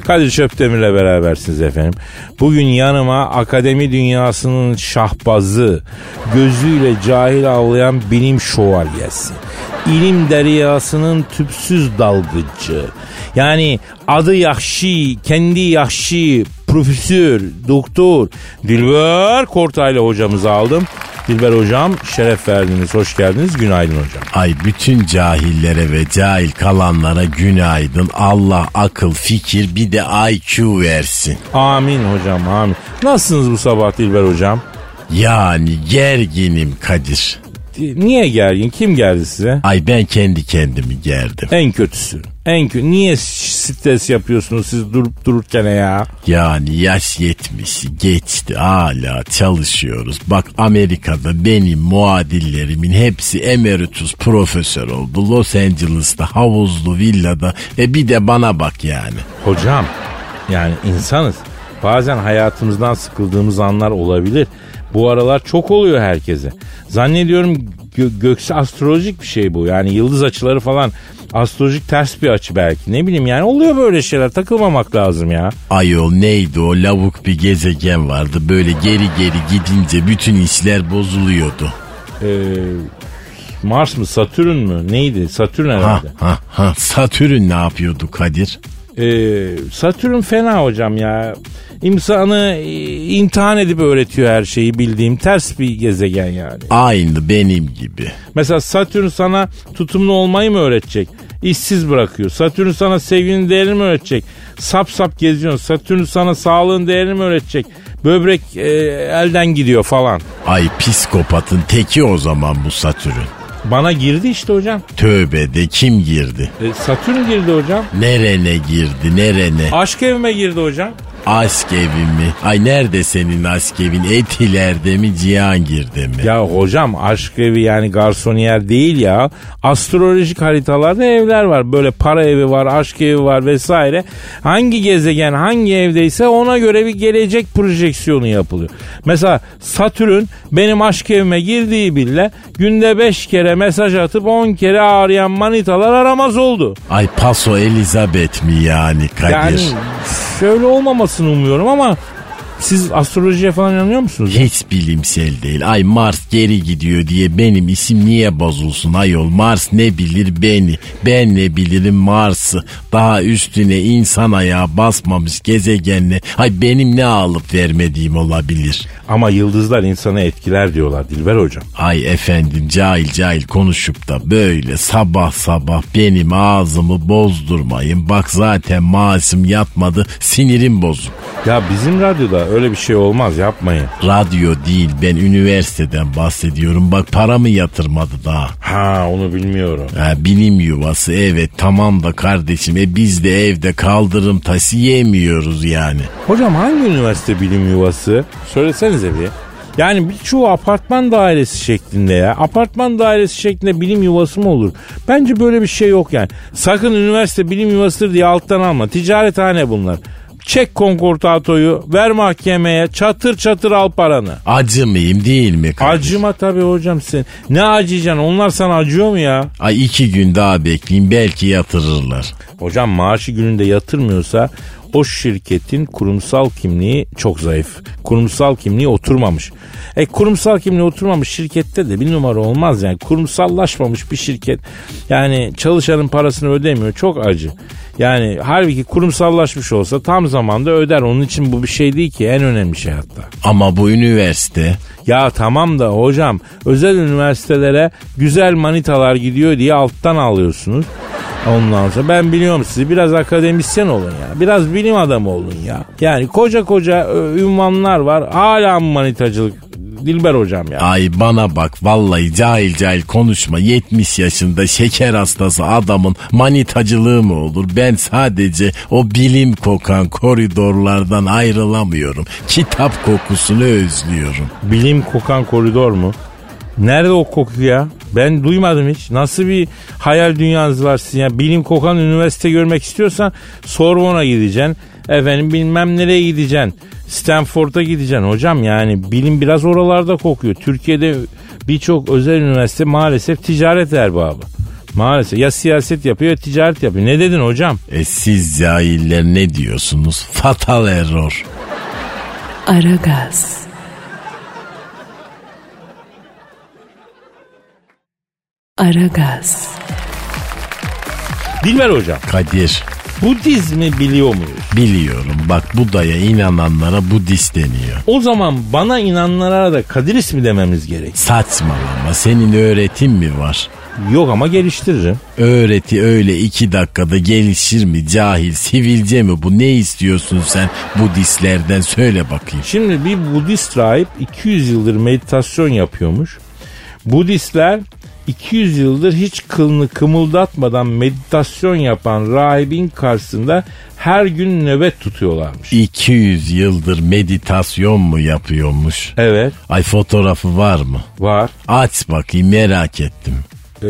Kadir Çöptemir'le berabersiniz efendim. Bugün yanıma akademi dünyasının şahbazı, gözüyle cahil avlayan bilim şövalyesi, ilim deryasının tüpsüz dalgıcı, yani adı Yahşi, kendi Yahşi, profesör, doktor Dilber Kortaylı hocamızı aldım. Dilber hocam şeref verdiniz, hoş geldiniz. Günaydın hocam. Ay bütün cahillere ve cahil kalanlara günaydın. Allah akıl, fikir bir de IQ versin. Amin hocam, amin. Nasılsınız bu sabah Dilber hocam? Yani gerginim Kadir. Niye gergin? Kim geldi size? Ay ben kendi kendimi gerdim. En kötüsü. En kötü. Niye stres yapıyorsunuz siz durup dururken ya? Yani yaş yetmişi geçti hala çalışıyoruz. Bak Amerika'da benim muadillerimin hepsi emeritus profesör oldu. Los Angeles'ta havuzlu villada ve bir de bana bak yani. Hocam yani insanız. Bazen hayatımızdan sıkıldığımız anlar olabilir. Bu aralar çok oluyor herkese. Zannediyorum gö- göksel astrolojik bir şey bu. Yani yıldız açıları falan astrolojik ters bir açı belki. Ne bileyim yani oluyor böyle şeyler. Takılmamak lazım ya. Ayol neydi o lavuk bir gezegen vardı. Böyle geri geri gidince bütün işler bozuluyordu. Ee, Mars mı Satürn mü neydi? Satürn Ha herhalde. ha ha Satürn ne yapıyordu Kadir? Ee, Satürn fena hocam ya. İnsanı e, imtihan edip öğretiyor her şeyi bildiğim ters bir gezegen yani. Aynı benim gibi. Mesela Satürn sana tutumlu olmayı mı öğretecek? İşsiz bırakıyor. Satürn sana sevginin değerini mi öğretecek? Sap sap geziyorsun. Satürn sana sağlığın değerini mi öğretecek? Böbrek e, elden gidiyor falan. Ay psikopatın teki o zaman bu Satürn. Bana girdi işte hocam. Tövbe de kim girdi? E, Satürn girdi hocam. Nerene girdi nerene? Aşk evime girdi hocam. Aşk evi mi? Ay nerede senin aşk evin? Etiler'de mi Cihangir'de mi? Ya hocam aşk evi yani garsoniyer değil ya. Astrolojik haritalarda evler var. Böyle para evi var, aşk evi var vesaire. Hangi gezegen hangi evdeyse ona göre bir gelecek projeksiyonu yapılıyor. Mesela Satürn benim aşk evime girdiği bile günde 5 kere mesaj atıp 10 kere arayan manitalar aramaz oldu. Ay Paso Elizabeth mi yani Kadir? Yani şöyle olmamasını umuyorum ama siz astrolojiye falan inanıyor musunuz? Hiç bilimsel değil. Ay Mars geri gidiyor diye benim isim niye bozulsun ayol? Mars ne bilir beni? Ben ne bilirim Mars'ı? Daha üstüne insan ayağı basmamış gezegenle. Ay benim ne alıp vermediğim olabilir? Ama yıldızlar insanı etkiler diyorlar Dilber hocam. Ay efendim cahil cahil konuşup da böyle sabah sabah benim ağzımı bozdurmayın. Bak zaten maaşım yatmadı sinirim bozuk. Ya bizim radyoda öyle bir şey olmaz yapmayın. Radyo değil ben üniversiteden bahsediyorum. Bak paramı yatırmadı daha. Ha onu bilmiyorum. Ha, bilim yuvası evet tamam da kardeşim e biz de evde kaldırım taşı yemiyoruz yani. Hocam hangi üniversite bilim yuvası? Söylesenize bir. Yani birçoğu apartman dairesi şeklinde ya. Apartman dairesi şeklinde bilim yuvası mı olur? Bence böyle bir şey yok yani. Sakın üniversite bilim yuvasıdır diye alttan alma. Ticarethane bunlar. Çek konkortatoyu, ver mahkemeye, çatır çatır al paranı. Acı mıyım değil mi kardeşim? Acıma tabii hocam sen. Ne acıyacaksın? Onlar sana acıyor mu ya? Ay iki gün daha bekleyin belki yatırırlar. Hocam maaşı gününde yatırmıyorsa o şirketin kurumsal kimliği çok zayıf. Kurumsal kimliği oturmamış. E kurumsal kimliği oturmamış şirkette de bir numara olmaz yani. Kurumsallaşmamış bir şirket yani çalışanın parasını ödemiyor. Çok acı. Yani halbuki kurumsallaşmış olsa tam zamanda öder. Onun için bu bir şey değil ki en önemli şey hatta. Ama bu üniversite Ya tamam da hocam özel üniversitelere güzel manitalar gidiyor diye alttan alıyorsunuz. Ondan sonra ben biliyorum sizi biraz akademisyen olun ya. Biraz bilim adamı olun ya. Yani koca koca ö, ünvanlar var. Hala manitacılık Dilber hocam ya. Ay bana bak vallahi cahil cahil konuşma 70 yaşında şeker hastası adamın manitacılığı mı olur? Ben sadece o bilim kokan koridorlardan ayrılamıyorum. Kitap kokusunu özlüyorum. Bilim kokan koridor mu? Nerede o koku ya? Ben duymadım hiç. Nasıl bir hayal dünyanız var sizin ya? Bilim kokan üniversite görmek istiyorsan Sorbon'a gideceksin. Efendim bilmem nereye gideceksin. Stanford'a gideceksin hocam yani bilim biraz oralarda kokuyor. Türkiye'de birçok özel üniversite maalesef ticaret erbabı. Maalesef ya siyaset yapıyor ya ticaret yapıyor. Ne dedin hocam? E siz cahiller ne diyorsunuz? Fatal error. Aragaz. Aragaz. Dilber hocam Kadir Budizmi biliyor muyuz? biliyorum bak Buda'ya inananlara Budist deniyor. O zaman bana inananlara da Kadir ismi dememiz gerek. Saçmalama senin öğretim mi var? Yok ama geliştiririm. Öğreti öyle iki dakikada gelişir mi cahil sivilce mi bu ne istiyorsun sen Budistlerden söyle bakayım. Şimdi bir Budist rahip 200 yıldır meditasyon yapıyormuş. Budistler 200 yıldır hiç kılını kımıldatmadan meditasyon yapan rahibin karşısında her gün nöbet tutuyorlarmış. 200 yıldır meditasyon mu yapıyormuş? Evet Ay fotoğrafı var mı? var. Aç bakayım merak ettim. Ee,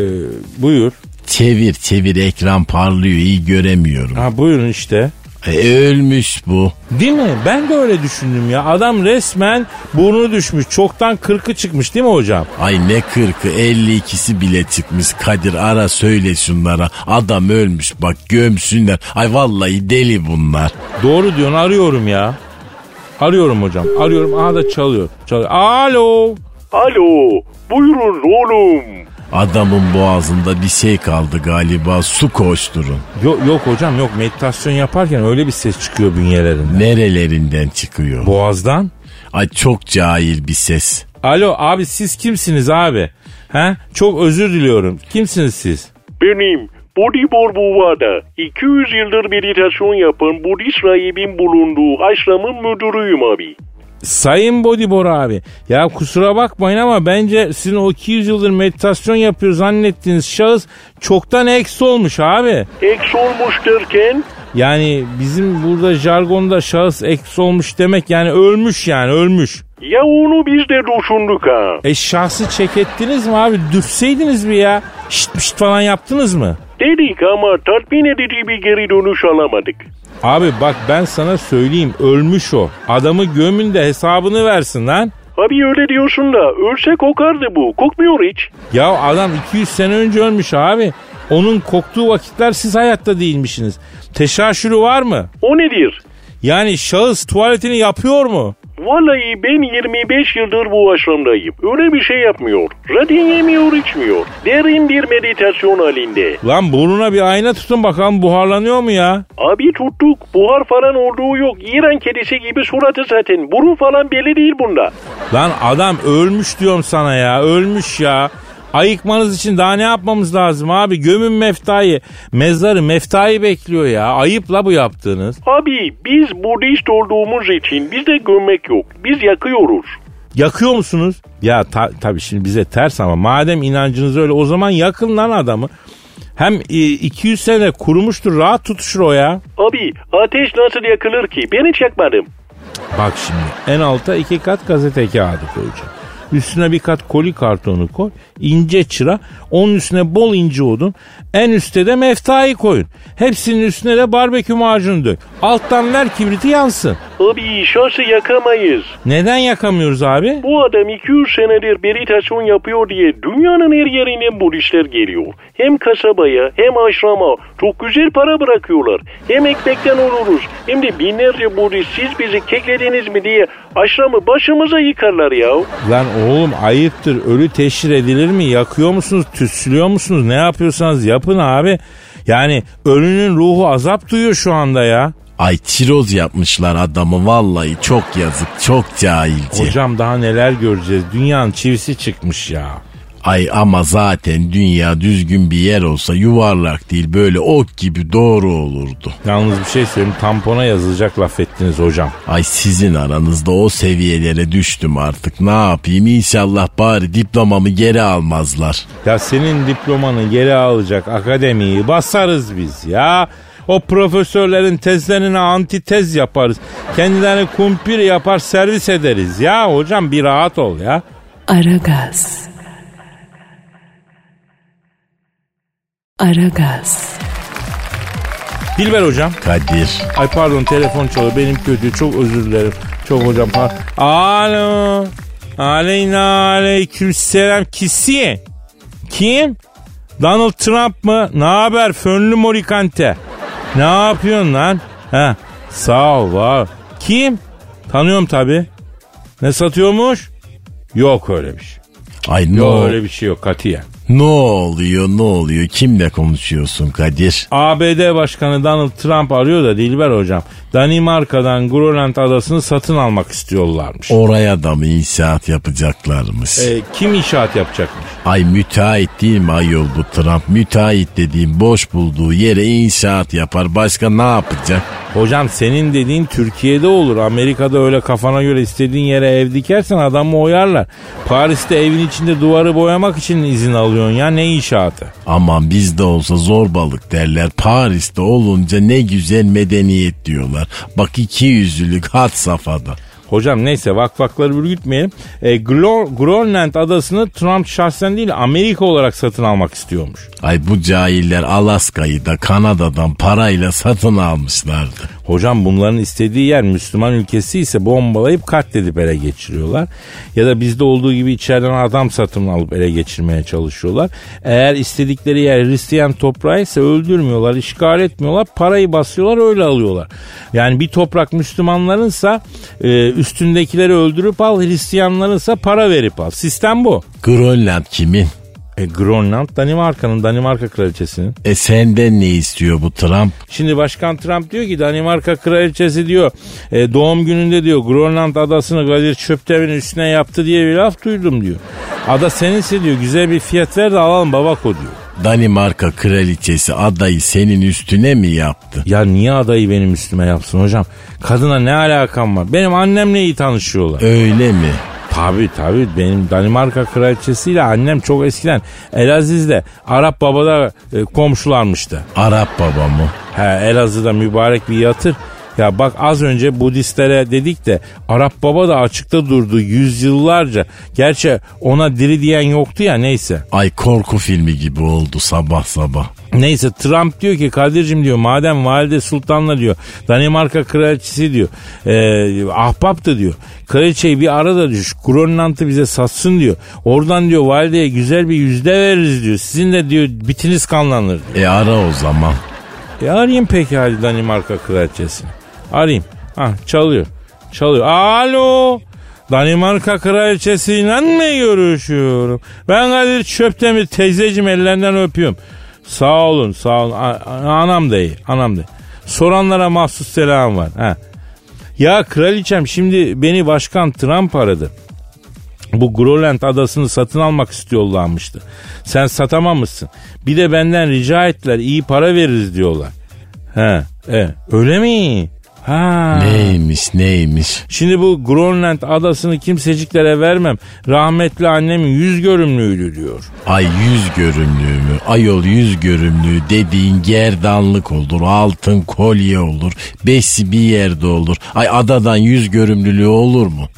buyur. Çevir çevir ekran parlıyor iyi göremiyorum. Ha buyurun işte. E, ölmüş bu. Değil mi? Ben de öyle düşündüm ya. Adam resmen burnu düşmüş. Çoktan kırkı çıkmış değil mi hocam? Ay ne kırkı 52'si bile çıkmış Kadir ara söyle şunlara. Adam ölmüş bak gömsünler. Ay vallahi deli bunlar. Doğru diyorsun arıyorum ya. Arıyorum hocam. Arıyorum. Aha da çalıyor. Çalıyor. Alo. Alo, buyurun oğlum. Adamın boğazında bir şey kaldı galiba su koşturun. Yok, yok hocam yok. Meditasyon yaparken öyle bir ses çıkıyor bünyelerinden. Nerelerinden çıkıyor? Boğazdan. Ay çok cahil bir ses. Alo abi siz kimsiniz abi? He? Çok özür diliyorum. Kimsiniz siz? Benim Bodhibor Buvada 200 yıldır meditasyon yapan Budist rahibin bulunduğu aşramın müdürüyüm abi. Sayın Bodibor abi. Ya kusura bakmayın ama bence sizin o 200 yıldır meditasyon yapıyor zannettiğiniz şahıs çoktan eksi olmuş abi. Eks olmuş derken Yani bizim burada jargonda şahıs eksi olmuş demek yani ölmüş yani ölmüş. Ya onu biz de düşündük ha. E şahsı çek ettiniz mi abi? Dürtseydiniz mi ya? Şşt pşt falan yaptınız mı? Dedik ama tatmin edici bir geri dönüş alamadık. Abi bak ben sana söyleyeyim ölmüş o. Adamı gömün de hesabını versin lan. Abi öyle diyorsun da ölse kokardı bu. Kokmuyor hiç. Ya adam 200 sene önce ölmüş abi. Onun koktuğu vakitler siz hayatta değilmişsiniz. Teşaşürü var mı? O nedir? Yani şahıs tuvaletini yapıyor mu? Vallahi ben 25 yıldır bu aşramdayım. Öyle bir şey yapmıyor. Zaten yemiyor içmiyor. Derin bir meditasyon halinde. Lan burnuna bir ayna tutun bakalım buharlanıyor mu ya? Abi tuttuk. Buhar falan olduğu yok. İran kedisi gibi suratı zaten. Burun falan belli değil bunda. Lan adam ölmüş diyorum sana ya ölmüş ya. Ayıkmanız için daha ne yapmamız lazım abi? Gömün meftayı. Mezarı meftayı bekliyor ya. Ayıp la bu yaptığınız. Abi biz Budist olduğumuz için bizde gömmek yok. Biz yakıyoruz. Yakıyor musunuz? Ya ta- tabii şimdi bize ters ama madem inancınız öyle o zaman yakın lan adamı. Hem e, 200 sene kurumuştur rahat tutuşur o ya. Abi ateş nasıl yakılır ki? Ben hiç yakmadım. Bak şimdi en alta iki kat gazete kağıdı koyacağım. Üstüne bir kat koli kartonu koy. ince çıra. Onun üstüne bol ince odun. En üstte de meftayı koyun. Hepsinin üstüne de barbekü macunu dök. Alttan ver kibriti yansın. Abi şansı yakamayız. Neden yakamıyoruz abi? Bu adam 200 senedir meditasyon yapıyor diye dünyanın her yerinden budistler geliyor. Hem kasabaya hem aşrama çok güzel para bırakıyorlar. Hem ekmekten oluruz hem de binlerce budist siz bizi keklediniz mi diye aşramı başımıza yıkarlar ya. Lan oğlum ayıptır. Ölü teşhir edilir mi? Yakıyor musunuz? Tütsülüyor musunuz? Ne yapıyorsanız yapın abi. Yani ölünün ruhu azap duyuyor şu anda ya. Ay tiroz yapmışlar adamı vallahi çok yazık çok cahilce. Hocam daha neler göreceğiz. Dünyanın çivisi çıkmış ya. Ay ama zaten dünya düzgün bir yer olsa yuvarlak değil böyle ok gibi doğru olurdu. Yalnız bir şey söyleyeyim tampona yazılacak laf ettiniz hocam. Ay sizin aranızda o seviyelere düştüm artık ne yapayım inşallah bari diplomamı geri almazlar. Ya senin diplomanı geri alacak akademiyi basarız biz ya. O profesörlerin tezlerine antitez yaparız. Kendilerini kumpir yapar servis ederiz ya. Hocam bir rahat ol ya. Aragaz. Aragaz. Dilber hocam. Kadir Ay pardon telefon çalıyor benim kötü çok özür dilerim. Çok hocam pardon. Alo. Aleyna aleyküm selam kisi. Kim? Donald Trump mı? Ne haber fönlü morikante? Ne yapıyorsun lan? Ha, sağ ol var. Kim? Tanıyorum tabi. Ne satıyormuş? Yok öyle bir şey. ay ne, Yok öyle bir şey yok katiyen. Ne oluyor ne oluyor kimle konuşuyorsun Kadir? ABD Başkanı Donald Trump arıyor da Dilber hocam. Danimarka'dan Grönland adasını satın almak istiyorlarmış. Oraya da mı inşaat yapacaklarmış? E, kim inşaat yapacakmış? Ay müteahhit değil mi ayol bu Trump? Müteahhit dediğim boş bulduğu yere inşaat yapar. Başka ne yapacak? Hocam senin dediğin Türkiye'de olur. Amerika'da öyle kafana göre istediğin yere ev dikersen adamı oyarlar. Paris'te evin içinde duvarı boyamak için izin alıyorsun ya ne inşaatı. Aman bizde olsa zorbalık derler. Paris'te olunca ne güzel medeniyet diyorlar. Bak iki yüzlülük had safhada. Hocam neyse vakvakları ürgütmeyelim. E, Glo- Grönland adasını Trump şahsen değil Amerika olarak satın almak istiyormuş. Ay bu cahiller Alaska'yı da Kanada'dan parayla satın almışlardı. Hocam bunların istediği yer Müslüman ülkesi ise bombalayıp katledip ele geçiriyorlar. Ya da bizde olduğu gibi içeriden adam satın alıp ele geçirmeye çalışıyorlar. Eğer istedikleri yer Hristiyan toprağı ise öldürmüyorlar, işgal etmiyorlar, parayı basıyorlar öyle alıyorlar. Yani bir toprak Müslümanlarınsa e, üstündekileri öldürüp al, Hristiyanlarınsa para verip al. Sistem bu. Grönland kimin? E, Grönland Danimarka'nın, Danimarka kraliçesinin. E senden ne istiyor bu Trump? Şimdi Başkan Trump diyor ki Danimarka kraliçesi diyor e, doğum gününde diyor Grönland adasını Kadir Çöptemir'in üstüne yaptı diye bir laf duydum diyor. Ada seninse diyor güzel bir fiyat ver de alalım babako diyor. Danimarka kraliçesi adayı senin üstüne mi yaptı? Ya niye adayı benim üstüme yapsın hocam? Kadına ne alakam var? Benim annemle iyi tanışıyorlar. Öyle mi? Tabi tabi benim Danimarka kraliçesiyle annem çok eskiden Elaziz'de Arap babada e, komşularmıştı. Arap baba mı? He Elazığ'da mübarek bir yatır. Ya bak az önce Budistlere dedik de Arap Baba da açıkta durdu yüzyıllarca. Gerçi ona diri diyen yoktu ya neyse. Ay korku filmi gibi oldu sabah sabah. Neyse Trump diyor ki Kadir'cim diyor madem Valide Sultan'la diyor Danimarka kraliçesi diyor e, ahbaptı diyor. Kraliçeyi bir ara da diyor Grönland'ı bize satsın diyor. Oradan diyor valideye güzel bir yüzde veririz diyor. Sizin de diyor bitiniz kanlanır. E ara o zaman. E arayayım peki hadi Danimarka kraliçesini. Arayayım. Ha çalıyor. Çalıyor. Alo. Danimarka kraliçesiyle mi görüşüyorum? Ben Kadir Çöptemir teyzeciğim ellerinden öpüyorum. Sağ olun sağ olun. Anam da iyi. Anam da. Soranlara mahsus selam var. Ha. Ya kraliçem şimdi beni başkan Trump aradı. Bu Grönland adasını satın almak istiyorlarmıştı. Sen satamamışsın. Bir de benden rica ettiler iyi para veririz diyorlar. He, e, öyle mi? Ha. Neymiş neymiş? Şimdi bu Grönland adasını kimseciklere vermem. Rahmetli annemin yüz görümlüydü diyor. Ay yüz görümlüğü mü? Ayol yüz görümlüğü dediğin gerdanlık olur, altın kolye olur, besi bir yerde olur. Ay adadan yüz görümlülüğü olur mu?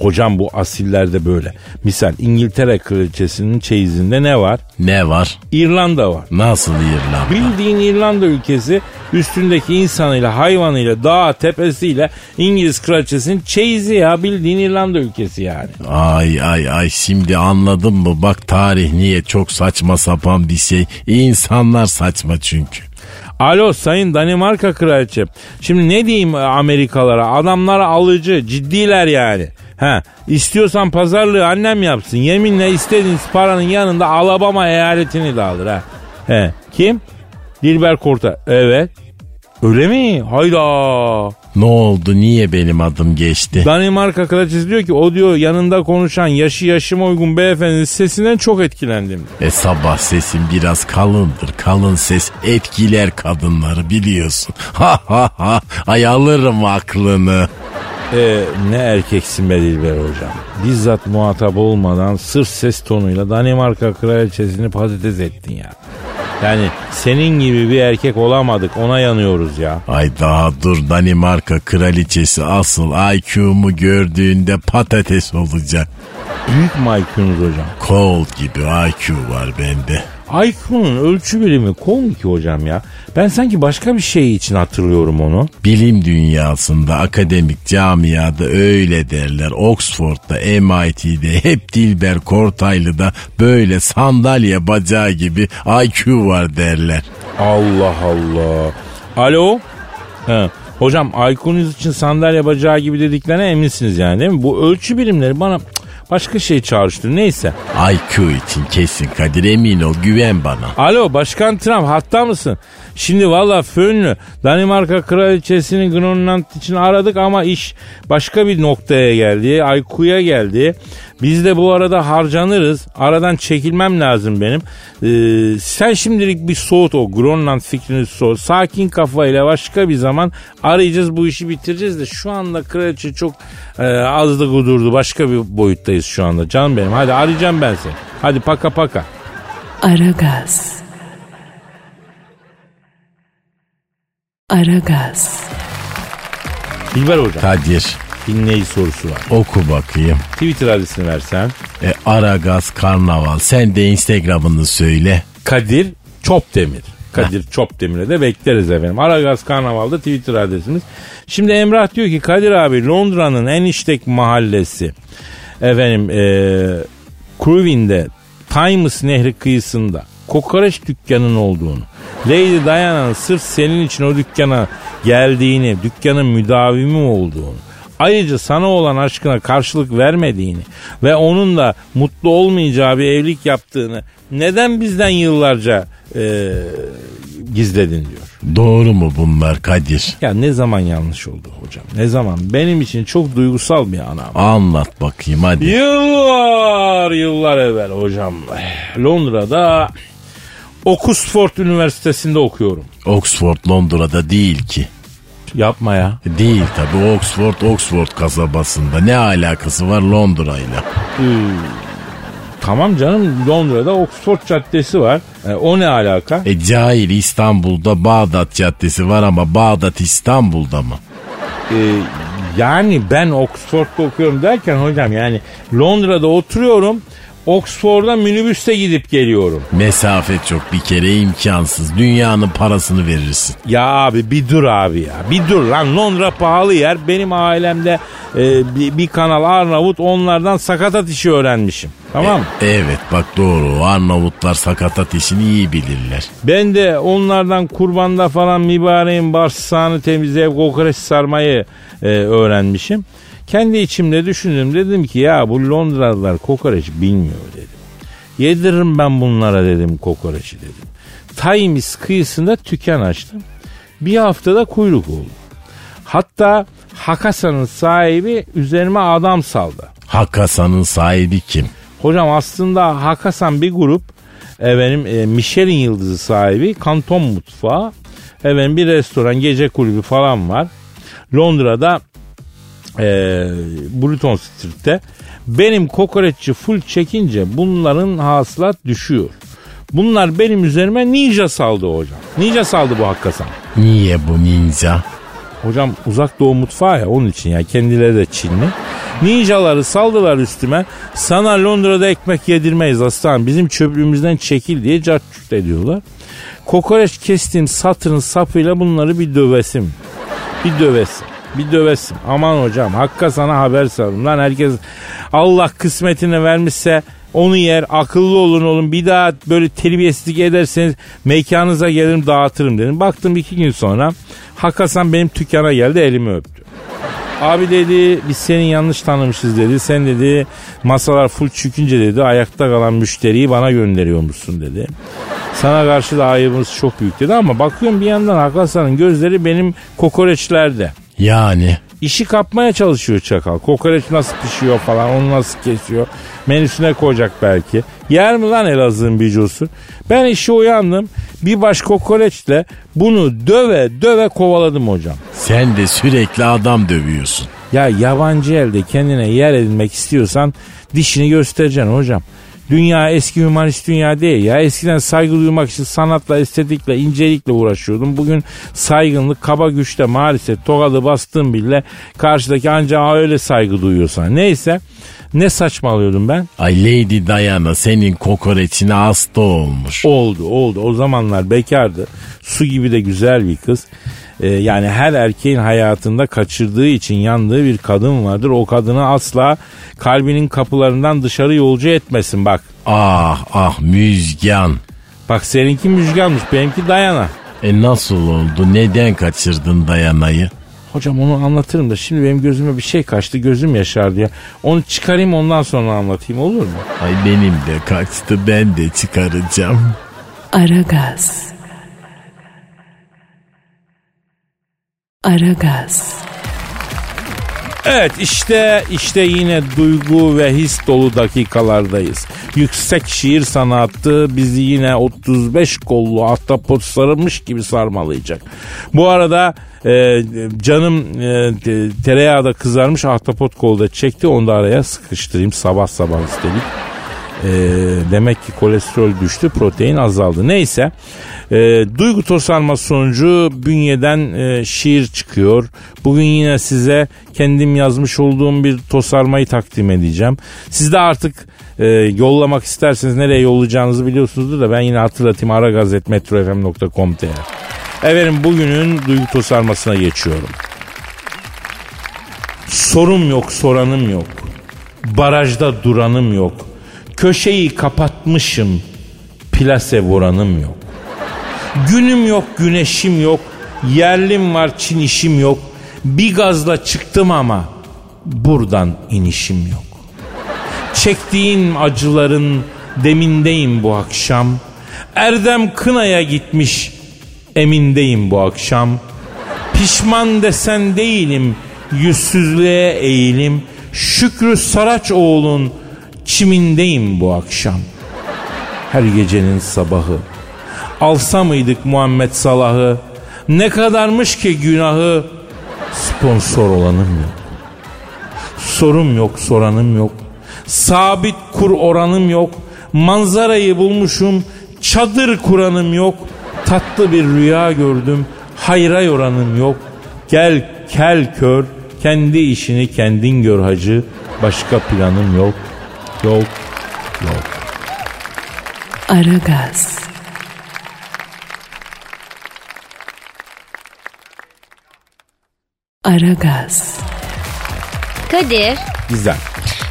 Hocam bu asillerde böyle. Misal İngiltere kraliçesinin çeyizinde ne var? Ne var? İrlanda var. Nasıl İrlanda? Bildiğin İrlanda ülkesi üstündeki insanıyla, hayvanıyla, dağ tepesiyle İngiliz kraliçesinin çeyizi ya bildiğin İrlanda ülkesi yani. Ay ay ay şimdi anladın mı? Bak tarih niye çok saçma sapan bir şey. İnsanlar saçma çünkü. Alo sayın Danimarka kraliçe. Şimdi ne diyeyim Amerikalara? Adamlar alıcı, ciddiler yani. Ha, istiyorsan pazarlığı annem yapsın. Yeminle istediğiniz paranın yanında Alabama eyaletini de alır ha. He, kim? Dilber Korta. Evet. Öyle mi? Hayda. Ne oldu niye benim adım geçti? Danimarka kraliçesi diyor ki o diyor yanında konuşan yaşı yaşıma uygun beyefendinin sesinden çok etkilendim. E sabah sesim biraz kalındır. Kalın ses etkiler kadınları biliyorsun. Ha ha ha. Ay alırım aklını. Ee, ne erkeksin be Dilber hocam. Bizzat muhatap olmadan sırf ses tonuyla Danimarka kraliçesini patates ettin ya. Yani senin gibi bir erkek olamadık ona yanıyoruz ya. Ay daha dur Danimarka kraliçesi asıl IQ'mu gördüğünde patates olacak. Büyük mü IQ'nuz hocam? Cold gibi IQ var bende. IQ'nun ölçü birimi ki hocam ya. Ben sanki başka bir şey için hatırlıyorum onu. Bilim dünyasında, akademik camiada öyle derler. Oxford'da, MIT'de, hep Dilber Kortaylı'da böyle sandalye bacağı gibi IQ var derler. Allah Allah. Alo? He. Hocam IQ'nuz için sandalye bacağı gibi dediklerine eminsiniz yani değil mi? Bu ölçü birimleri bana başka şey çağrıştırıyor. Neyse. IQ için kesin Kadir emin ol güven bana. Alo Başkan Trump hatta mısın? Şimdi valla fönlü Danimarka kraliçesini Grönland için aradık ama iş başka bir noktaya geldi. Ayku'ya geldi. Biz de bu arada harcanırız. Aradan çekilmem lazım benim. Ee, sen şimdilik bir soğut o Grönland fikrini soğut. Sakin kafayla başka bir zaman arayacağız bu işi bitireceğiz de şu anda kraliçe çok e, azdı gudurdu. Başka bir boyuttayız şu anda. Canım benim hadi arayacağım ben seni. Hadi paka paka. Aragaz. Aragaz. Dilber hocam Kadir dinleyici sorusu var. oku bakayım. Twitter adresini versen. E, Aragaz Karnaval sen de Instagram'ını söyle. Kadir Çopdemir. Kadir Çopdemir'e de bekleriz efendim. Aragaz Karnaval'da Twitter adresimiz. Şimdi Emrah diyor ki Kadir abi Londra'nın en işlek mahallesi efendim e, Crewin'de Times Nehri kıyısında kokoreç dükkanının olduğunu Lady Diana'nın sırf senin için o dükkana geldiğini, dükkanın müdavimi olduğunu Ayrıca sana olan aşkına karşılık vermediğini ve onun da mutlu olmayacağı bir evlilik yaptığını neden bizden yıllarca e, gizledin diyor. Doğru mu bunlar Kadir? Ya ne zaman yanlış oldu hocam? Ne zaman? Benim için çok duygusal bir anam. Anlat bakayım hadi. Yıllar yıllar evvel hocam. Londra'da Oxford Üniversitesi'nde okuyorum. Oxford Londra'da değil ki. Yapma ya. Değil tabi Oxford Oxford kasabasında. Ne alakası var Londra'yla? Tamam canım Londra'da Oxford Caddesi var. E, o ne alaka? E cahil İstanbul'da Bağdat Caddesi var ama Bağdat İstanbul'da mı? E, yani ben Oxford'da okuyorum derken hocam yani Londra'da oturuyorum. Oxford'a minibüste gidip geliyorum. Mesafe çok bir kere imkansız. Dünyanın parasını verirsin. Ya abi bir dur abi ya. Bir dur lan Londra pahalı yer. Benim ailemde e, bir, bir kanal Arnavut onlardan sakatat işi öğrenmişim. Tamam mı? Evet bak doğru. Arnavutlar sakatat işini iyi bilirler. Ben de onlardan kurbanda falan mübareğin bağırsağını temizleyip kokoreç sarmayı e, öğrenmişim. Kendi içimde düşündüm dedim ki ya bu Londralılar kokoreç bilmiyor dedim. Yediririm ben bunlara dedim kokoreçi dedim. Times kıyısında tüken açtım. Bir haftada kuyruk oldu. Hatta Hakasa'nın sahibi üzerime adam saldı. Hakasan'ın sahibi kim? Hocam aslında Hakasan bir grup efendim e, Michelin yıldızı sahibi kanton mutfağı efendim bir restoran gece kulübü falan var. Londra'da e, Bruton Street'te benim kokoreççi full çekince bunların hasılat düşüyor. Bunlar benim üzerime ninja saldı hocam. Ninja saldı bu Hakkasan. Niye bu ninja? Hocam uzak doğu mutfağı ya onun için ya kendileri de Çinli. Ninjaları saldılar üstüme. Sana Londra'da ekmek yedirmeyiz aslan. Bizim çöplüğümüzden çekil diye cartçut ediyorlar. Kokoreç kestiğim satırın sapıyla bunları bir dövesim. Bir dövesim. Bir dövesim. Aman hocam hakka sana haber sarım. Lan herkes Allah kısmetini vermişse onu yer. Akıllı olun oğlum. Bir daha böyle terbiyesizlik ederseniz mekanınıza gelirim dağıtırım dedim. Baktım iki gün sonra Hakasan benim dükkana geldi elimi öptü. Abi dedi biz seni yanlış tanımışız dedi. Sen dedi masalar full çükünce dedi ayakta kalan müşteriyi bana gönderiyormuşsun dedi. Sana karşı da ayıbımız çok büyük dedi ama bakıyorum bir yandan Hakasan'ın gözleri benim kokoreçlerde. Yani İşi kapmaya çalışıyor çakal. Kokoreç nasıl pişiyor falan onu nasıl kesiyor. Menüsüne koyacak belki. Yer mi lan Elazığ'ın bicosu? Ben işi uyandım. Bir baş kokoreçle bunu döve döve kovaladım hocam. sen de sürekli adam dövüyorsun. Ya yabancı elde kendine yer edinmek istiyorsan dişini göstereceksin hocam. Dünya eski hümanist dünya değil ya. Eskiden saygı duymak için sanatla, estetikle, incelikle uğraşıyordum. Bugün saygınlık, kaba güçte maalesef tokadı bastığım bile karşıdaki ancak öyle saygı duyuyorsan. Neyse ne saçmalıyordum ben? Ay Lady Diana senin kokoreçine hasta olmuş. Oldu oldu. O zamanlar bekardı. Su gibi de güzel bir kız. Ee, yani her erkeğin hayatında kaçırdığı için yandığı bir kadın vardır. O kadını asla kalbinin kapılarından dışarı yolcu etmesin bak. Ah ah müzgan. Bak seninki müjganmış benimki Dayana. E nasıl oldu? Neden kaçırdın Dayana'yı? Hocam onu anlatırım da şimdi benim gözüme bir şey kaçtı gözüm yaşardı ya. Onu çıkarayım ondan sonra anlatayım olur mu? Ay benim de kaçtı ben de çıkaracağım. Aragaz. Aragaz. Evet işte işte yine duygu ve his dolu dakikalardayız. Yüksek şiir sanatı bizi yine 35 kollu ahtapot sarılmış gibi sarmalayacak. Bu arada e, canım e, te- tereyağda kızarmış ahtapot kolda çekti onu da araya sıkıştırayım sabah sabah istedik. E, demek ki kolesterol düştü protein azaldı. Neyse e, duygu tosarması sonucu bünyeden e, şiir çıkıyor. Bugün yine size kendim yazmış olduğum bir tosarmayı takdim edeceğim. Siz de artık e, yollamak isterseniz nereye yollayacağınızı biliyorsunuzdur da ben yine hatırlatayım aragazetmetrofm.com.tr Efendim bugünün duygu tosarmasına geçiyorum. Sorum yok soranım yok. Barajda duranım yok. Köşeyi kapatmışım. Plase vuranım yok. Günüm yok güneşim yok. Yerlim var Çin işim yok. Bir gazla çıktım ama buradan inişim yok. Çektiğin acıların demindeyim bu akşam. Erdem kınaya gitmiş emindeyim bu akşam. Pişman desen değilim yüzsüzlüğe eğilim. Şükrü Saraçoğlu'nun çimindeyim bu akşam. Her gecenin sabahı. Alsa mıydık Muhammed Salah'ı? Ne kadarmış ki günahı? Sponsor olanım yok. Sorum yok, soranım yok. Sabit kur oranım yok. Manzarayı bulmuşum, çadır kuranım yok. Tatlı bir rüya gördüm, hayra yoranım yok. Gel kel kör, kendi işini kendin gör hacı. Başka planım yok, yok, yok. Aragaz. Aragaz. Kadir Güzel.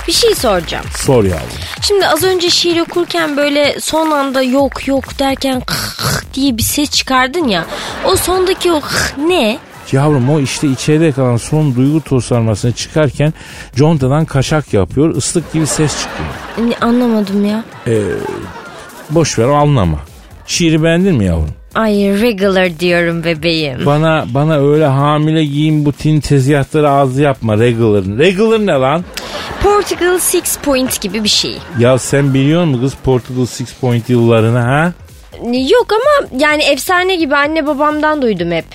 bir şey soracağım. Sor yavrum. Şimdi az önce şiir okurken böyle son anda yok yok derken kıh kıh diye bir ses çıkardın ya. O sondaki o kıh ne? Yavrum o işte içeride kalan son duygu tosarmasını çıkarken contadan kaşak yapıyor. ıslık gibi ses çıkıyor. Anlamadım ya. Boş ver anlama. Şiiri beğendin mi yavrum? Ay regular diyorum bebeğim. Bana bana öyle hamile giyim butin tezgahları ağzı yapma regular. Regular ne lan? Portugal Six Point gibi bir şey. Ya sen biliyor musun kız Portugal Six Point yıllarını ha? Yok ama yani efsane gibi anne babamdan duydum hep.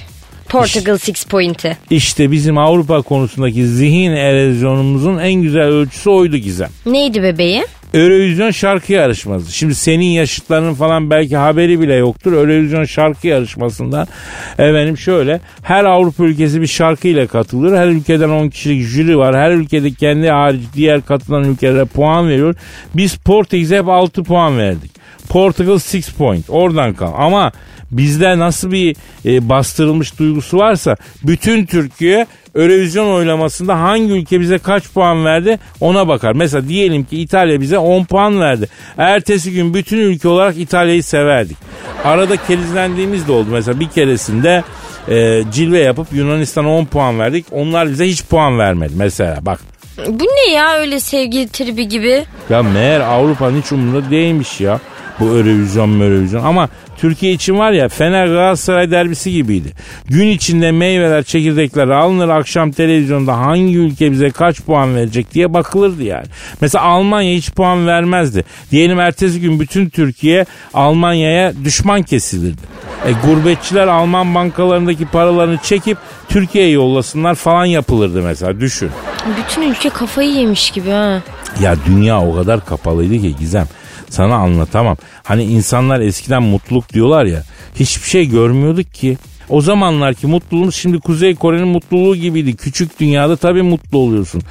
Portugal Six Point'i. İşte bizim Avrupa konusundaki zihin erozyonumuzun en güzel ölçüsü oydu Gizem. Neydi bebeğim? Eurovision şarkı yarışması. Şimdi senin yaşıtlarının falan belki haberi bile yoktur. Eurovision şarkı yarışmasından efendim şöyle her Avrupa ülkesi bir şarkı ile katılıyor. Her ülkeden 10 kişilik jüri var. Her ülkede kendi hariç diğer katılan ülkelere puan veriyor. Biz Portekiz'e hep 6 puan verdik. Portugal 6 point. Oradan kal. Ama bizde nasıl bir e, bastırılmış duygusu varsa bütün Türkiye Eurovision oylamasında hangi ülke bize kaç puan verdi ona bakar. Mesela diyelim ki İtalya bize 10 puan verdi. Ertesi gün bütün ülke olarak İtalya'yı severdik. Arada kerizlendiğimiz de oldu. Mesela bir keresinde e, cilve yapıp Yunanistan'a 10 puan verdik. Onlar bize hiç puan vermedi mesela bak. Bu ne ya öyle sevgili tribi gibi? Ya meğer Avrupa'nın hiç umurunda değilmiş ya. Bu Eurovision Eurovision ama Türkiye için var ya Fener Galatasaray derbisi gibiydi. Gün içinde meyveler çekirdekler alınır akşam televizyonda hangi ülke bize kaç puan verecek diye bakılırdı yani. Mesela Almanya hiç puan vermezdi. Diyelim ertesi gün bütün Türkiye Almanya'ya düşman kesilirdi. E, gurbetçiler Alman bankalarındaki paralarını çekip Türkiye'ye yollasınlar falan yapılırdı mesela düşün. Bütün ülke kafayı yemiş gibi ha. Ya dünya o kadar kapalıydı ki Gizem. Sana anlatamam. Hani insanlar eskiden mutluluk diyorlar ya. Hiçbir şey görmüyorduk ki. O zamanlar ki mutluluğumuz şimdi Kuzey Kore'nin mutluluğu gibiydi. Küçük dünyada tabii mutlu oluyorsun.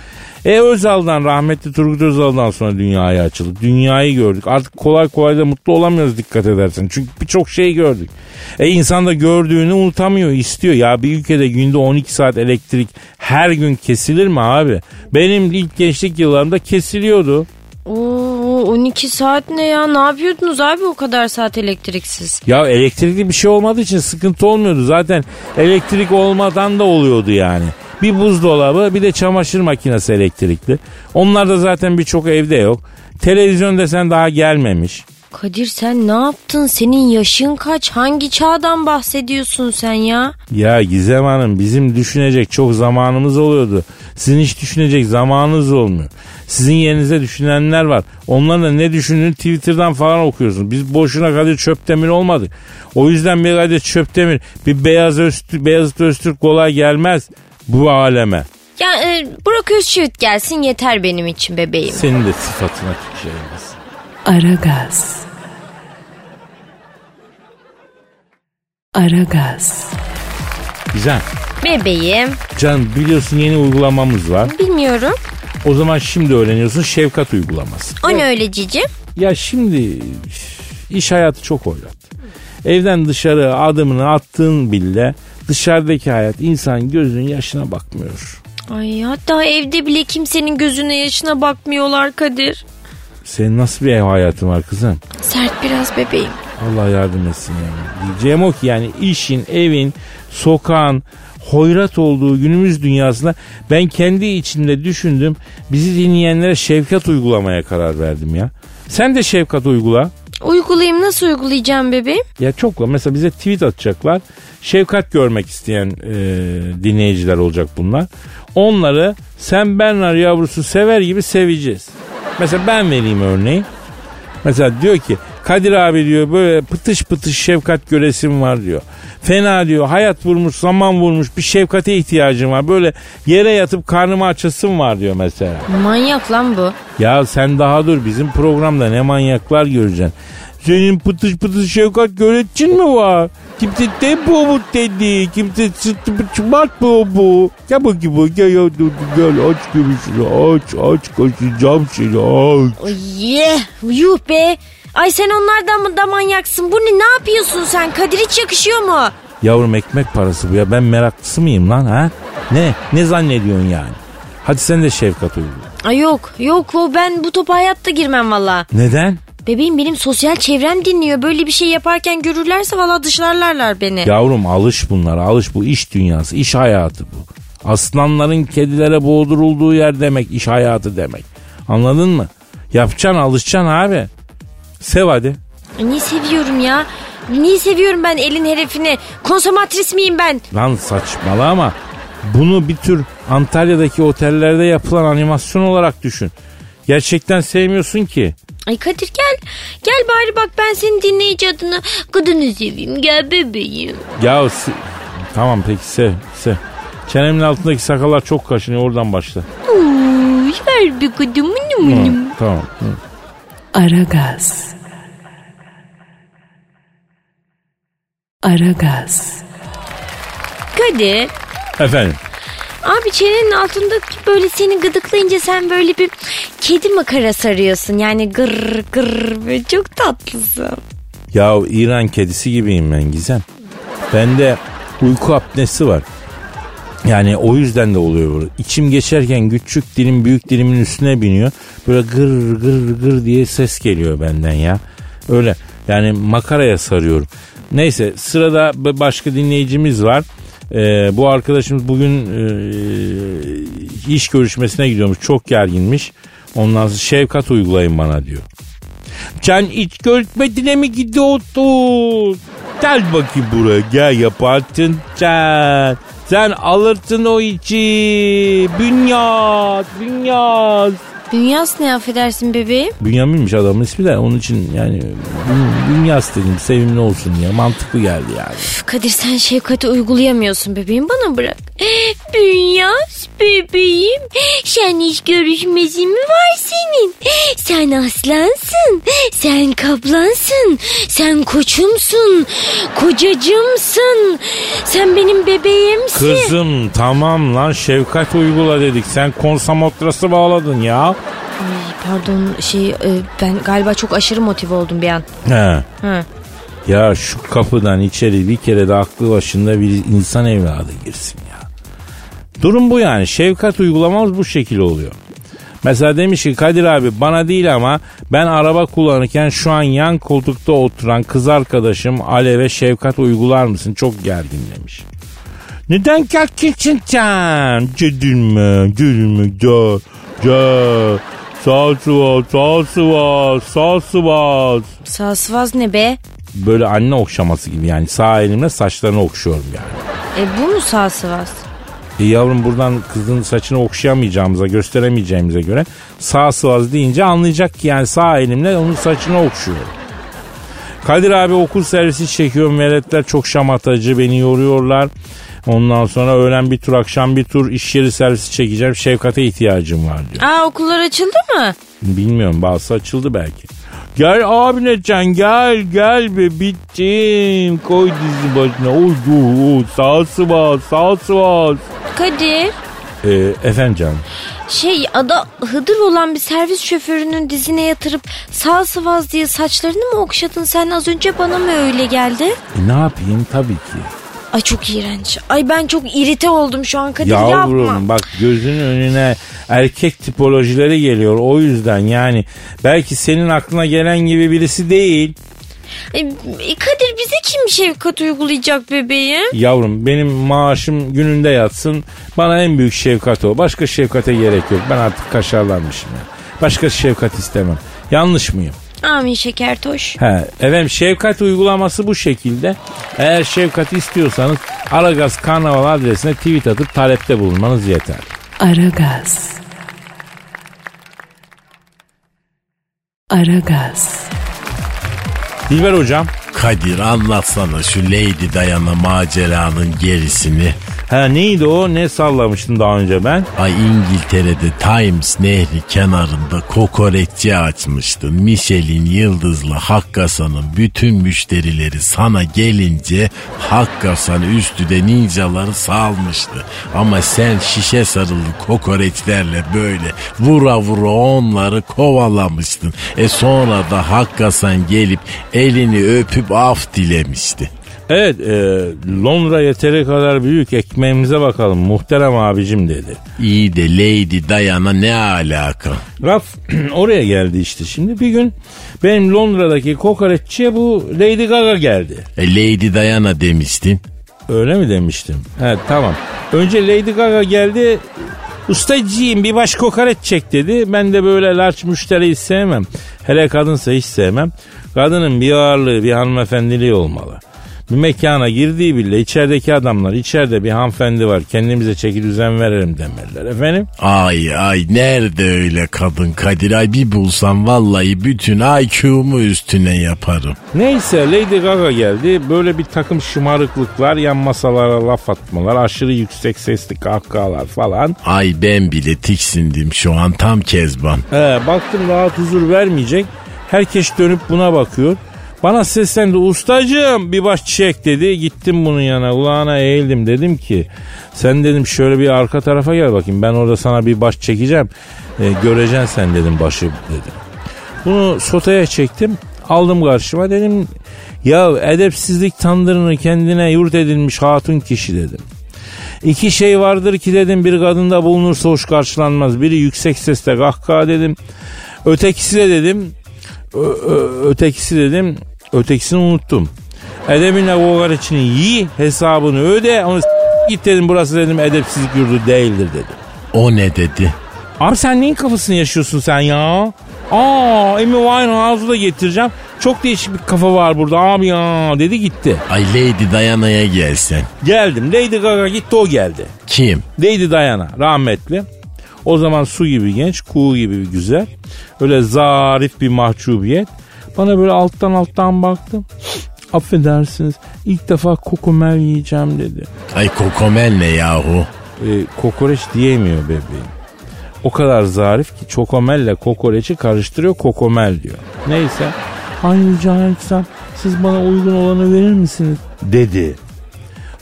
E Özal'dan rahmetli Turgut Özal'dan sonra dünyaya açıldık. Dünyayı gördük. Artık kolay kolay da mutlu olamıyoruz dikkat edersen. Çünkü birçok şey gördük. E insan da gördüğünü unutamıyor, istiyor. Ya bir ülkede günde 12 saat elektrik her gün kesilir mi abi? Benim ilk gençlik yıllarımda kesiliyordu. Oo 12 saat ne ya? Ne yapıyordunuz abi o kadar saat elektriksiz? Ya elektrikli bir şey olmadığı için sıkıntı olmuyordu. Zaten elektrik olmadan da oluyordu yani. Bir buzdolabı bir de çamaşır makinesi elektrikli. Onlar da zaten birçok evde yok. Televizyon desen daha gelmemiş. Kadir sen ne yaptın? Senin yaşın kaç? Hangi çağdan bahsediyorsun sen ya? Ya Gizem Hanım bizim düşünecek çok zamanımız oluyordu. Sizin hiç düşünecek zamanınız olmuyor. Sizin yerinize düşünenler var. Onların da ne düşündüğünü Twitter'dan falan okuyorsunuz. Biz boşuna Kadir Çöptemir olmadık. O yüzden bir Kadir Çöptemir, bir Beyaz Öztürk, Beyazıt Öztürk kolay gelmez bu aleme. Ya e, Burak Özçivit gelsin yeter benim için bebeğim. Senin de sıfatına tüküreriz. Aragaz. Aragaz. Güzel. Bebeğim. Canım biliyorsun yeni uygulamamız var. Bilmiyorum. O zaman şimdi öğreniyorsun şefkat uygulaması. O ne öyle cici? Ya şimdi iş hayatı çok oynattı. Evden dışarı adımını attığın bile dışarıdaki hayat insan gözünün yaşına bakmıyor. Ay hatta evde bile kimsenin gözüne yaşına bakmıyorlar Kadir. Senin nasıl bir ev hayatın var kızım? Sert biraz bebeğim. Allah yardım etsin yani. Diyeceğim o ki yani işin, evin, sokağın hoyrat olduğu günümüz dünyasında ben kendi içimde düşündüm. Bizi dinleyenlere şefkat uygulamaya karar verdim ya. Sen de şefkat uygula. Uygulayayım nasıl uygulayacağım bebeğim? Ya çok var. Mesela bize tweet atacaklar. Şefkat görmek isteyen e, dinleyiciler olacak bunlar. Onları sen Bernard yavrusu sever gibi seveceğiz. Mesela ben vereyim örneği. Mesela diyor ki Kadir abi diyor böyle pıtış pıtış şefkat göresim var diyor. Fena diyor hayat vurmuş zaman vurmuş bir şefkate ihtiyacım var. Böyle yere yatıp karnımı açasım var diyor mesela. Manyak lan bu. Ya sen daha dur bizim programda ne manyaklar göreceksin. Senin pıtış pıtış şefkat göretin mi var? Kimse tempo mu dedi? Kimse çıtmat mı bu? Gel bakayım bu. Gel ya dur gel aç göbüşünü aç aç kaçacağım seni aç. Ay ye, yuh be. Ay sen onlardan mı da manyaksın? Bu ne, ne yapıyorsun sen? Kadir hiç yakışıyor mu? Yavrum ekmek parası bu ya ben meraklısı mıyım lan ha? Ne? Ne zannediyorsun yani? Hadi sen de şefkat uygula. Ay yok yok o ben bu topa hayatta girmem valla. Neden? Bebeğim benim sosyal çevrem dinliyor. Böyle bir şey yaparken görürlerse valla dışlarlarlar beni. Yavrum alış bunlara alış bu iş dünyası iş hayatı bu. Aslanların kedilere boğdurulduğu yer demek iş hayatı demek. Anladın mı? Yapacaksın alışacaksın abi. Sev hadi. Niye seviyorum ya? Niye seviyorum ben elin herifini? Konsomatris miyim ben? Lan saçmala ama bunu bir tür Antalya'daki otellerde yapılan animasyon olarak düşün. Gerçekten sevmiyorsun ki. Ay Kadir gel. Gel bari bak ben senin dinleyici adını kadını seveyim. Gel bebeğim. Ya se- tamam peki sev sev. Çenemin altındaki sakallar çok kaşınıyor oradan başla. Uy, ver bir kadın mınım Hı, mınım. tamam. Hı. Aragaz. Aragaz. Kadir. Efendim Abi çenenin altında böyle seni gıdıklayınca sen böyle bir kedi makara sarıyorsun. Yani gır gır ve çok tatlısın. ya İran kedisi gibiyim ben Gizem. Bende uyku apnesi var. Yani o yüzden de oluyor böyle. İçim geçerken küçük dilim büyük dilimin üstüne biniyor. Böyle gır gır gır diye ses geliyor benden ya. Öyle yani makaraya sarıyorum. Neyse sırada başka dinleyicimiz var. Ee, bu arkadaşımız bugün e, iş görüşmesine gidiyormuş. Çok gerginmiş. Ondan sonra şefkat uygulayın bana diyor. Sen iç görüşmesine mi gidiyordun? Gel bakayım buraya gel yaparsın sen. Sen alırsın o içi. Bünyat, bünyat. Dünyas ne affedersin bebeğim? Bünyamin'miş adamın ismi de onun için yani bün- Bünyas dedim sevimli olsun ya mantıklı geldi yani. Üf, Kadir sen şefkati uygulayamıyorsun bebeğim bana bırak. Dünyas bebeğim sen iş görüşmesi mi var senin? Sen aslansın, sen kaplansın, sen koçumsun, kocacımsın, sen benim bebeğimsin. Kızım tamam lan şefkat uygula dedik sen konsamotrası bağladın ya. Pardon şey e, ben galiba çok aşırı motive oldum bir an. He. Hı. Ya şu kapıdan içeri bir kere de aklı başında bir insan evladı girsin ya. Durum bu yani. Şefkat uygulamamız bu şekilde oluyor. Mesela demiş ki Kadir abi bana değil ama ben araba kullanırken şu an yan koltukta oturan kız arkadaşım Alev'e şefkat uygular mısın? Çok gergin demiş. Neden gerginsin sen? Cedilme, cedilme, gel, gel. Sağ sıvaz Sağ sıvaz ne be? böyle anne okşaması gibi yani sağ elimle saçlarını okşuyorum yani. E bu mu sağ sıvaz? E yavrum buradan kızın saçını okşayamayacağımıza gösteremeyeceğimize göre sağ sıvaz deyince anlayacak ki yani sağ elimle onun saçını okşuyorum. Kadir abi okul servisi çekiyorum. Veletler çok şamatacı beni yoruyorlar. Ondan sonra öğlen bir tur akşam bir tur iş yeri servisi çekeceğim. Şefkate ihtiyacım var diyor. Aa okullar açıldı mı? Bilmiyorum bazısı açıldı belki. Gel abi can gel gel be bittim. Koy dizi başına. Oy dur oy sağ sıvaz sağ sıvaz. Kadir. Ee, efendim canım. Şey ada hıdır olan bir servis şoförünün dizine yatırıp sağ sıvaz diye saçlarını mı okşadın sen az önce bana mı öyle geldi? E, ne yapayım tabii ki. Ay çok iğrenç. Ay ben çok irite oldum şu an Kadir Yavrum yapma. bak gözünün önüne erkek tipolojileri geliyor. O yüzden yani belki senin aklına gelen gibi birisi değil. E, e, Kadir bize kim şefkat uygulayacak bebeğim? Yavrum benim maaşım gününde yatsın. Bana en büyük şefkat o. Başka şefkate gerek yok. Ben artık kaşarlanmışım ya. Başka şefkat istemem. Yanlış mıyım? Amin şekertoş. He, efendim şefkat uygulaması bu şekilde. Eğer şefkat istiyorsanız Aragaz Karnaval adresine tweet atıp talepte bulunmanız yeter. Aragaz. Aragaz. Dilber hocam. Kadir anlatsana şu Lady Diana maceranın gerisini. Ha neydi o? Ne sallamıştım daha önce ben? Ay İngiltere'de Times Nehri kenarında kokoreççi açmıştın. Michelin yıldızlı Hakkasan'ın bütün müşterileri sana gelince Hakkasan üstüde ninjaları salmıştı. Ama sen şişe sarılı kokoreçlerle böyle vura vura onları kovalamıştın. E sonra da Hakkasan gelip elini öpüp af dilemişti. Evet e, Londra yeteri kadar büyük ekmeğimize bakalım muhterem abicim dedi. İyi de Lady Diana ne alaka? Raf oraya geldi işte şimdi bir gün benim Londra'daki kokoreççiye bu Lady Gaga geldi. E Lady Diana demiştin. Öyle mi demiştim? Evet tamam. Önce Lady Gaga geldi. Ustacığım bir baş kokoreç çek dedi. Ben de böyle large müşteriyi sevmem. Hele kadınsa hiç sevmem. Kadının bir ağırlığı bir hanımefendiliği olmalı. Bir mekana girdiği bile içerideki adamlar içeride bir hanımefendi var kendimize çeki düzen verelim demeliler efendim. Ay ay nerede öyle kadın Kadir ay bir bulsam vallahi bütün IQ'mu üstüne yaparım. Neyse Lady Gaga geldi. Böyle bir takım şımarıklıklar, yan masalara laf atmalar, aşırı yüksek sesli kahkahalar falan. Ay ben bile tiksindim şu an tam kezban. He, baktım rahat huzur vermeyecek. Herkes dönüp buna bakıyor. Bana seslendi ustacığım bir baş çiçek dedi. Gittim bunun yana kulağına eğildim dedim ki sen dedim şöyle bir arka tarafa gel bakayım ben orada sana bir baş çekeceğim. E, göreceksin sen dedim başı dedim. Bunu sotaya çektim aldım karşıma dedim ya edepsizlik tandırını kendine yurt edilmiş hatun kişi dedim. İki şey vardır ki dedim bir kadında bulunursa hoş karşılanmaz. Biri yüksek sesle kahkaha dedim. Ötekisi de dedim ö- ötekisi dedim ötekisini unuttum. Edebinle kokoreçini yi hesabını öde onu s- git dedim burası dedim edepsizlik yurdu değildir dedim. O ne dedi? Abi sen neyin kafasını yaşıyorsun sen ya? Aa Amy Winehouse'u da getireceğim. Çok değişik bir kafa var burada abi ya dedi gitti. Ay Lady Diana'ya gelsen. Geldim Lady Gaga gitti o geldi. Kim? Lady Diana rahmetli. O zaman su gibi genç, kuğu gibi bir güzel. Öyle zarif bir mahcubiyet. Bana böyle alttan alttan baktım. Affedersiniz ilk defa kokomel yiyeceğim dedi. Ay kokomel ne yahu? Ee, kokoreç diyemiyor bebeğim. O kadar zarif ki çokomelle kokoreçi karıştırıyor kokomel diyor. Neyse. Ay rica etsem siz bana uygun olanı verir misiniz? Dedi.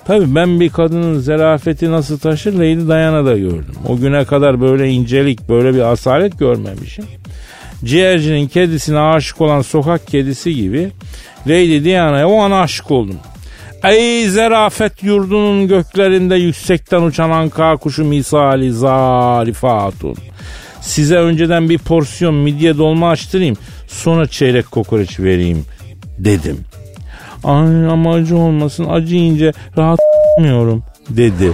Tabii ben bir kadının zarafeti nasıl taşır Lady Diana'da gördüm. O güne kadar böyle incelik, böyle bir asalet görmemişim. Ciğercinin kedisine aşık olan sokak kedisi gibi Lady Diana'ya o an aşık oldum. Ey zarafet yurdunun göklerinde yüksekten uçan anka kuşu misali zarife hatun. Size önceden bir porsiyon midye dolma açtırayım sonra çeyrek kokoreç vereyim dedim. Ay ama acı olmasın acı yiyince rahat dedi.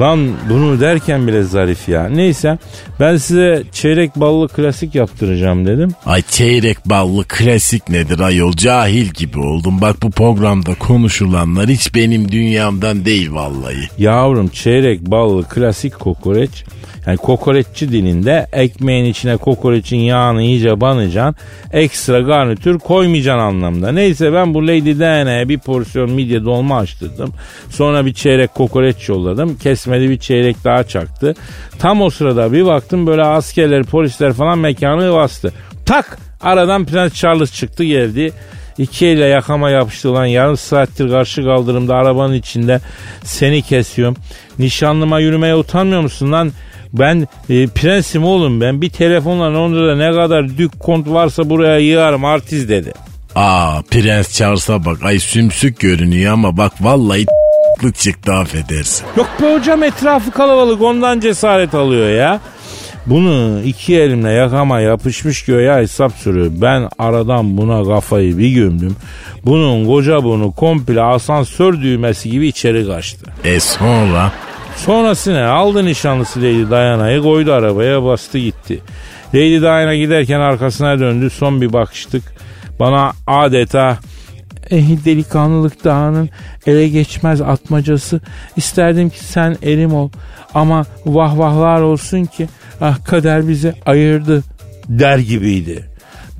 Lan bunu derken bile zarif ya. Neyse ben size çeyrek ballı klasik yaptıracağım dedim. Ay çeyrek ballı klasik nedir ayol cahil gibi oldum. Bak bu programda konuşulanlar hiç benim dünyamdan değil vallahi. Yavrum çeyrek ballı klasik kokoreç. Yani kokoreççi dilinde ekmeğin içine kokoreçin yağını iyice banacaksın. Ekstra garnitür koymayacaksın anlamda. Neyse ben bu Lady Diana'ya bir porsiyon midye dolma açtırdım. Sonra bir çeyrek kokoreç yolladım. Kesmedi bir çeyrek daha çaktı. Tam o sırada bir baktım böyle askerler polisler falan mekanı bastı. Tak aradan Prens Charles çıktı geldi. İki elle yakama yapıştı lan yarım saattir karşı kaldırımda arabanın içinde seni kesiyorum. Nişanlıma yürümeye utanmıyor musun lan? Ben e, prensim oğlum ben bir telefonla Londra'da ne kadar dük kont varsa buraya yığarım artist dedi. Aa Prens Charles'a bak ay sümsük görünüyor ama bak vallahi lık çıktı affedersin. Yok be hocam etrafı kalabalık ondan cesaret alıyor ya. Bunu iki elimle yakama yapışmış göğe hesap sürüyor. Ben aradan buna kafayı bir gömdüm. Bunun koca bunu komple asansör düğmesi gibi içeri kaçtı. E sonra? Sonrası ne? Aldı nişanlısı Lady Diana'yı koydu arabaya bastı gitti. Lady Diana giderken arkasına döndü son bir bakıştık. Bana adeta eh, delikanlılık dağının ele geçmez atmacası. İsterdim ki sen erim ol ama vah vahlar olsun ki ah kader bizi ayırdı der gibiydi.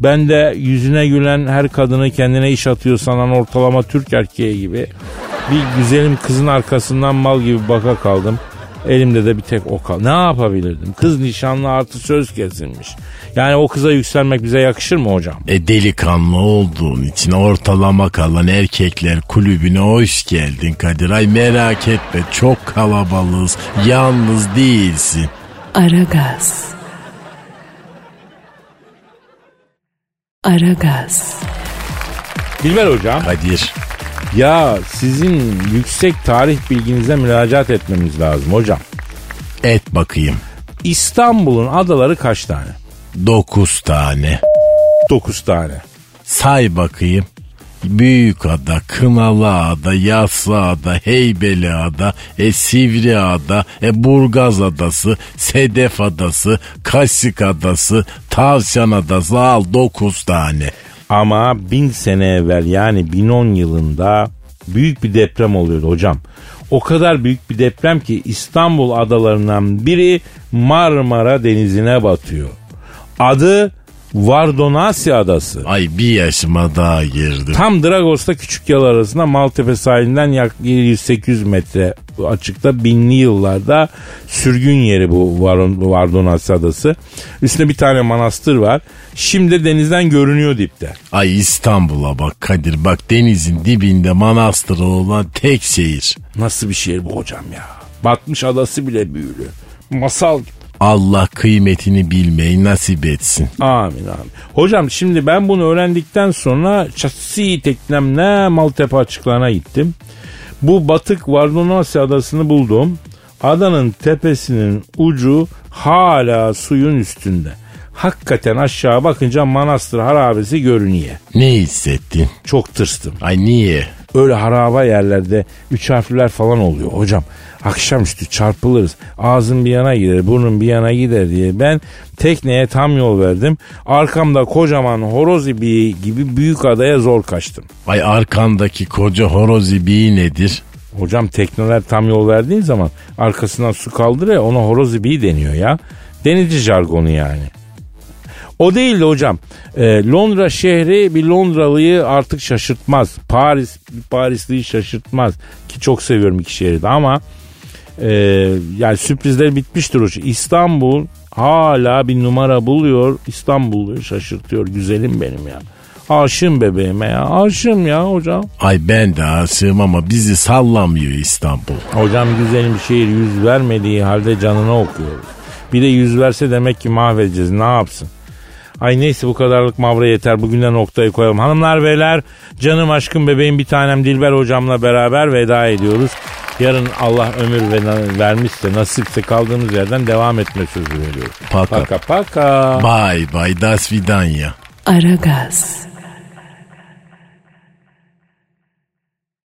Ben de yüzüne gülen her kadını kendine iş atıyor sanan ortalama Türk erkeği gibi bir güzelim kızın arkasından mal gibi baka kaldım. Elimde de bir tek o kal. Ne yapabilirdim? Kız nişanlı artı söz kesilmiş. Yani o kıza yükselmek bize yakışır mı hocam? E delikanlı olduğun için ortalama kalan erkekler kulübüne hoş geldin Kadir. Ay merak etme çok kalabalığız. Yalnız değilsin. Aragaz. Aragaz. Dilber hocam. Kadir. Ya sizin yüksek tarih bilginize müracaat etmemiz lazım hocam. Et bakayım. İstanbul'un adaları kaç tane? Dokuz tane. 9 tane. Say bakayım. Büyük ada, Kınalı ada, Yassı ada, Heybeli ada, e, Sivri ada, e, Burgaz adası, Sedef adası, Kaşık adası, Tavşan adası al dokuz tane. Ama bin sene evvel yani 1010 yılında büyük bir deprem oluyordu hocam. O kadar büyük bir deprem ki İstanbul adalarından biri Marmara denizine batıyor. Adı Vardonasya Adası. Ay bir yaşıma daha girdim. Tam Dragos'ta küçük yal arasında Maltepe sahilinden yaklaşık 700-800 metre açıkta binli yıllarda sürgün yeri bu Var- Vardonasya Adası. Üstünde bir tane manastır var. Şimdi denizden görünüyor dipte. Ay İstanbul'a bak Kadir bak denizin dibinde manastırı olan tek şehir. Nasıl bir şehir bu hocam ya? Batmış adası bile büyülü. Masal gibi. Allah kıymetini bilmeyi nasip etsin. Amin amin. Hocam şimdi ben bunu öğrendikten sonra şasi teknemle Maltepe açıklarına gittim. Bu batık Vardonasya adasını buldum. Adanın tepesinin ucu hala suyun üstünde. Hakikaten aşağı bakınca manastır harabesi görünüyor. Ne hissettin? Çok tırstım. Ay niye? Öyle haraba yerlerde üç harfler falan oluyor hocam. Akşamüstü çarpılırız. Ağzın bir yana gider, burnun bir yana gider diye ben tekneye tam yol verdim. Arkamda kocaman horoz ibiği gibi büyük adaya zor kaçtım. Ay arkandaki koca horoz ibiği nedir? Hocam tekneler tam yol verdiğin zaman arkasından su kaldırıyor ona horoz ibiği deniyor ya. Denizci jargonu yani. O değil de hocam. e, Londra şehri bir Londralıyı artık şaşırtmaz. Paris bir Parisliyi şaşırtmaz. Ki çok seviyorum iki şehri de ama e, yani sürprizler bitmiştir hocam. İstanbul hala bir numara buluyor. İstanbul'u şaşırtıyor. Güzelim benim ya. Aşığım bebeğime ya. Aşığım ya hocam. Ay ben de aşığım ama bizi sallamıyor İstanbul. Hocam güzelim şehir yüz vermediği halde canına okuyoruz. Bir de yüz verse demek ki mahvedeceğiz. Ne yapsın? Ay neyse bu kadarlık mavra yeter. Bugünden noktayı koyalım. Hanımlar beyler canım aşkım bebeğim bir tanem Dilber hocamla beraber veda ediyoruz. Yarın Allah ömür ve vermişse nasipse kaldığımız yerden devam etme sözü veriyoruz. Paka. Paka paka. Bye bye das vidanya. Aragaz.